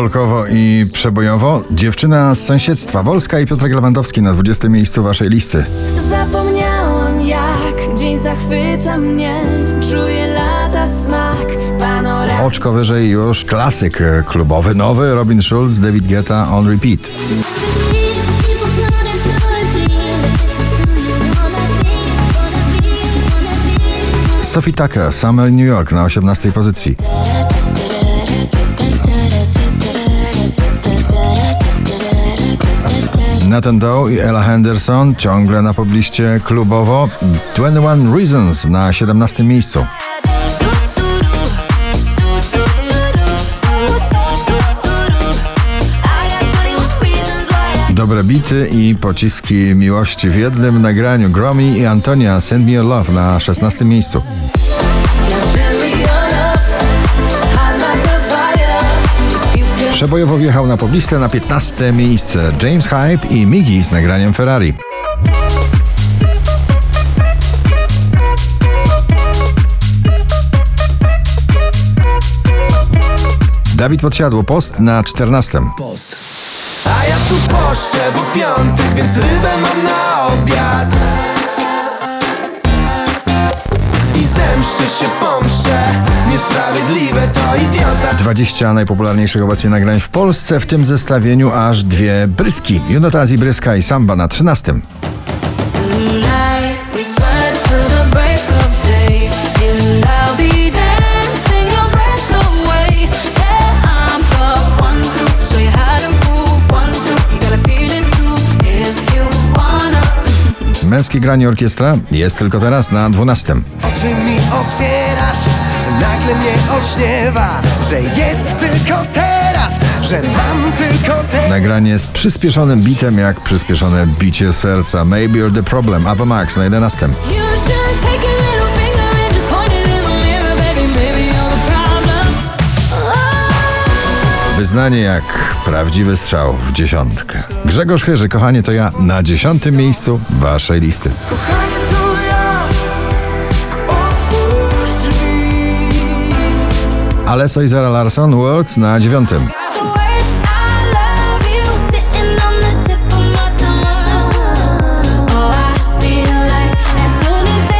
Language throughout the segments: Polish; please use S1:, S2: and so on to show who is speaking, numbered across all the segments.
S1: Folkowo i przebojowo. Dziewczyna z sąsiedztwa. Wolska i Piotrek Lewandowski na 20 miejscu waszej listy.
S2: Zapomniałam jak dzień zachwyca mnie Czuję lata smak panoramy
S1: Oczko wyżej już klasyk e, klubowy. Nowy Robin Schulz, David Guetta on repeat. Sophie Tucker, Summer New York na 18 pozycji. Nathan Doe i Ella Henderson ciągle na pobliście klubowo. 21 Reasons na 17 miejscu. Dobre bity i pociski miłości w jednym nagraniu. Gromi i Antonia Send Me Your Love na 16 miejscu. Przebojowo wjechał na pobliste na 15 miejsce James Hype i Miggy z nagraniem Ferrari. Dawid Podsiadło, post na 14.
S3: Post. A ja tu poszczę, bo piątek, więc rybę mam na
S1: 20 najpopularniejszych obecnie nagrań w Polsce, w tym zestawieniu aż dwie bryski. Junotazji Bryska i Samba na 13.
S2: Tonight we sweat till the break of day And I'll be dancing your breath away Yeah, I'm the one to show you how to move One, two, you gotta feel it too If you wanna
S1: Męskie granie orkiestra jest tylko teraz na 12.
S3: Oczy mi otwierasz, nagle mnie olśniewa Że jest tylko teraz, że mam tylko teraz
S1: Nagranie z przyspieszonym bitem jak przyspieszone bicie serca. Maybe you're the problem. Ava Max na 11.
S2: You should take your little finger and just point it in the mirror Baby, maybe you're the problem oh.
S1: Wyznanie jak prawdziwy strzał w dziesiątkę. Grzegorz Chyży, kochanie, to ja na dziesiątym miejscu waszej listy. Alesso i Zara Larson, Words na dziewiątym.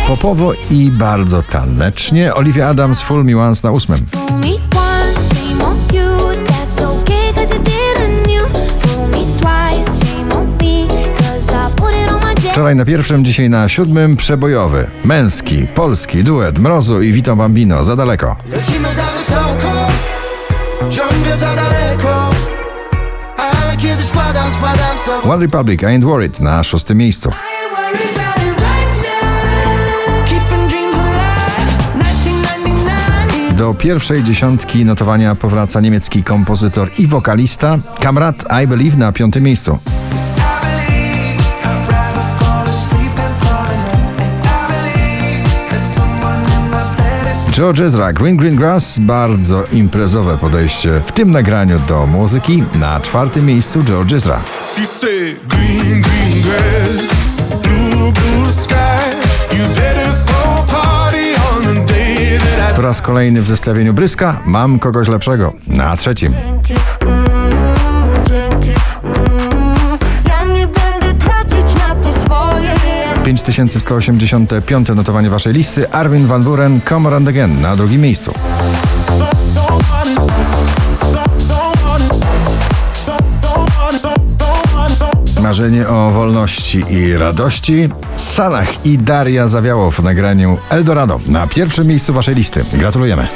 S1: Popowo i bardzo tanecznie. Olivia Adams, Full Me Once na ósmym. Wczoraj na pierwszym, dzisiaj na siódmym przebojowy. Męski, polski duet Mrozu i Vito Bambino. Za daleko.
S3: Lecimy za wysoko, ciągle za daleko Ale kiedy spadam, spadam znowu
S1: One Republic, I Ain't Worried na szóstym miejscu.
S3: Keeping dreams alive 1999
S1: Do pierwszej dziesiątki notowania powraca niemiecki kompozytor i wokalista Kamrat I Believe na piątym miejscu. George Ezra, Green Green Grass, bardzo imprezowe podejście w tym nagraniu do muzyki. Na czwartym miejscu George Ezra. Po raz kolejny w zestawieniu Bryska mam kogoś lepszego. Na trzecim. 5185 notowanie waszej listy. Armin van Buren, Come Around Again na drugim miejscu. Marzenie o wolności i radości. Sanach i Daria Zawiałow w nagraniu Eldorado na pierwszym miejscu waszej listy. Gratulujemy.